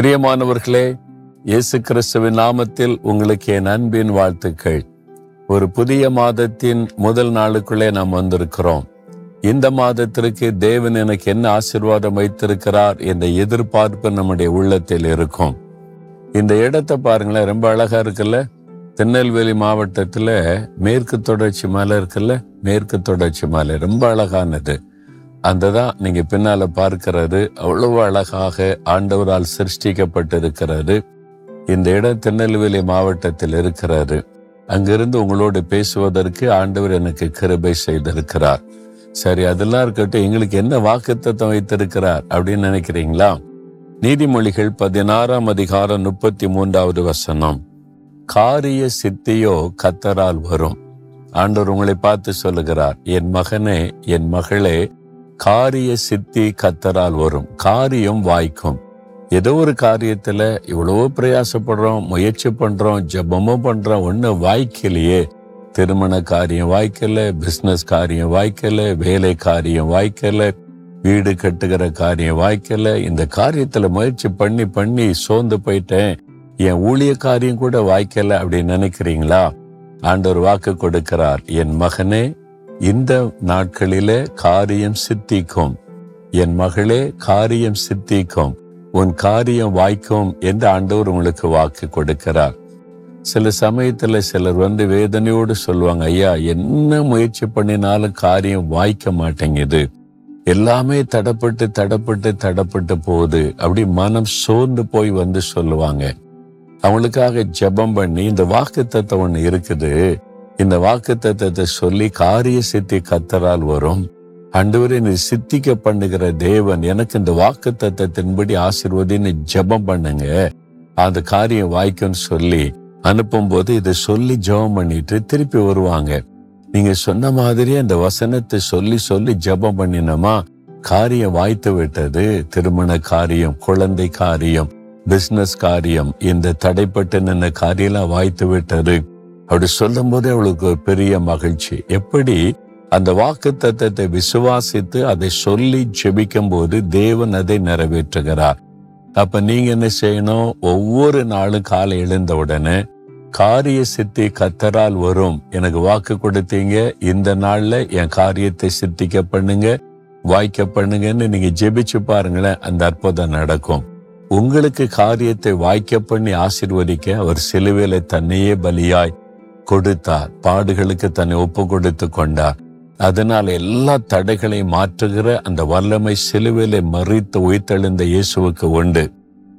பிரியமானவர்களே இயேசு கிறிஸ்துவின் நாமத்தில் உங்களுக்கு என் அன்பின் வாழ்த்துக்கள். ஒரு புதிய மாதத்தின் முதல் நாளுக்குள்ளே நாம் வந்திருக்கிறோம். இந்த மாதத்திற்கு தேவன் எனக்கு என்ன ஆசிர்வாதம் வைத்திருக்கிறார் என்ற எதிர்பார்ப்பு நம்முடைய உள்ளத்தில் இருக்கும். இந்த இடத்தை பாருங்களேன் ரொம்ப அழகா இருக்குல்ல? திருநெல்வேலி மாவட்டத்தில் மேற்கு தொடர்ச்சி மலை இருக்குல்ல? மேற்கு தொடர்ச்சி மலை ரொம்ப அழகானது. அந்ததான் நீங்க பின்னால பார்க்கிறது அவ்வளவு அழகாக ஆண்டவரால் சிருஷ்டிக்கப்பட்டிருக்கிறது. இந்த இடம் திருநெல்வேலி மாவட்டத்தில் இருக்கிறாரு அங்கிருந்து உங்களோடு பேசுவதற்கு ஆண்டவர் எனக்கு கிருபை செய்திருக்கிறார். சரி அதெல்லாம் இருக்கட்டும் எங்களுக்கு என்ன வாக்குத்தத்தம் வைத்திருக்கிறார் அப்படின்னு நினைக்கிறீங்களா? நீதிமொழிகள் பதினாறாம் அதிகாரம் முப்பத்தி மூன்றாவது வசனம். காரிய சித்தியோ கத்தரால் வரும். ஆண்டவர் உங்களை பார்த்து சொல்லுகிறார் என் மகனே என் மகளே காரிய சித்தி கத்தரால் வரும். காரியம் வாய்க்கும். ஏதோ ஒரு காரியத்துல இவ்வளவோ பிரயாசப்படுறோம் முயற்சி பண்றோம் ஜெபமும் பண்றோம் ஒண்ணு வாய்க்கலையே. திருமண காரியம் வாய்க்கல பிசினஸ் காரியம் வாய்க்கல வேலை காரியம் வாய்க்கல வீடு கட்டுகிற காரியம் வாய்க்கல. இந்த காரியத்துல முயற்சி பண்ணி பண்ணி சோர்ந்து போயிட்டேன். என் ஊழிய காரியம் கூட வாய்க்கல அப்படின்னு நினைக்கிறீங்களா? ஆண்டவர் வாக்கு கொடுக்கிறார். என் மகனே இந்த நாட்களிலே காரியம் சித்திக்கும். என் மகளே காரியம் சித்திக்கும். உன் காரியம் வாய்க்கும் என்று ஆண்டவர் உங்களுக்கு வாக்கு கொடுக்கிறார். சில சமயத்தில் சிலர் வந்து வேதனையோடு சொல்லுவாங்க ஐயா என்ன முயற்சி பண்ணினாலும் காரியம் வாய்க்க மாட்டேங்குது. எல்லாமே தடப்பட்டு தடப்பட்டு தடப்பட்டு போகுது. அப்படி மனம் சோர்ந்து போய் வந்து சொல்லுவாங்க. அவங்களுக்காக ஜெபம் பண்ணி இந்த வாக்கு தத்துவம் ஒன்று இருக்குது. இந்த வாக்கு தத்துவத்தை சொல்லி காரிய சித்தி கத்தரால் வரும். அண்டுவரை நீ சித்திக்க பண்ணுகிற தேவன் எனக்கு இந்த வாக்கு தத்துவத்தின்படி ஆசிர்வதின்னு ஜெபம் பண்ணுங்க. அந்த காரியம் வாய்க்கும்னு சொல்லி அனுப்பும் போது இதை சொல்லி ஜெபம் பண்ணிட்டு திருப்பி வருவாங்க. நீங்க சொன்ன மாதிரி அந்த வசனத்தை சொல்லி சொல்லி ஜெபம் பண்ணினோமா? காரியம் வாய்த்து விட்டது. திருமண காரியம் குழந்தை காரியம் பிசினஸ் காரியம் இந்த தடைப்பட்டு நின்ன காரியம்லாம் வாய்த்து விட்டது. அப்படி சொல்லும் போதே அவளுக்கு ஒரு பெரிய மகிழ்ச்சி. எப்படி? அந்த வாக்கு தத்தத்தை விசுவாசித்து அதை சொல்லி ஜெபிக்கும் போது தேவன் அதை நிறைவேற்றுகிறார். அப்ப நீங்க என்ன செய்யணும்? ஒவ்வொரு நாளும் காலை எழுந்த உடனே காரிய சித்தி கத்தரால் வரும். எனக்கு வாக்கு கொடுத்தீங்க. இந்த நாள்ல என் காரியத்தை சித்திக்க பண்ணுங்க. வாய்க்க பண்ணுங்கன்னு நீங்க ஜெபிச்சு பாருங்களேன். அந்த அற்புதம் நடக்கும். உங்களுக்கு காரியத்தை வாய்க்க பண்ணி ஆசிர்வதிக்க அவர் சிலுவையில தன்னையே பலியாய் கொடுத்தார். பாடுகளுக்கு தன்னை ஒப்பு கொடுத்து கொண்டார். அதனால எல்லா தடைகளையும் மாற்றுகிற அந்த வல்லமை சிலுவையில மறித்து உயிர்த்தெழுந்த இயேசுவுக்கு உண்டு.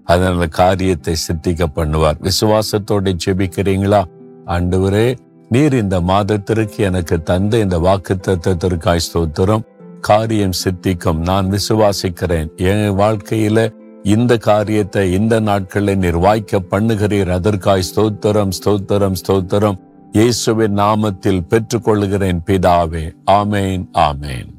அதனால காரியத்தை சித்திக்க பண்ணுவார். விசுவாசத்தோட ஜெபிக்கிறீங்களா? ஆண்டவரே நீர் இந்த மாதத்திற்கு எனக்கு தந்த இந்த வாக்கு தத்துவத்திற்காய் ஸ்தோத்திரம். காரியம் சித்திக்கும். நான் விசுவாசிக்கிறேன். என் வாழ்க்கையில இந்த காரியத்தை இந்த நாட்களில் நிர்வாய்க்க பண்ணுகிறீர். அதற்காய் ஸ்தோத்திரம் ஸ்தோத்திரம் ஸ்தோத்திரம். இயேசுவின் நாமத்தில் பெற்றுக்கொள்கிறேன் பிதாவே. ஆமேன் ஆமேன்.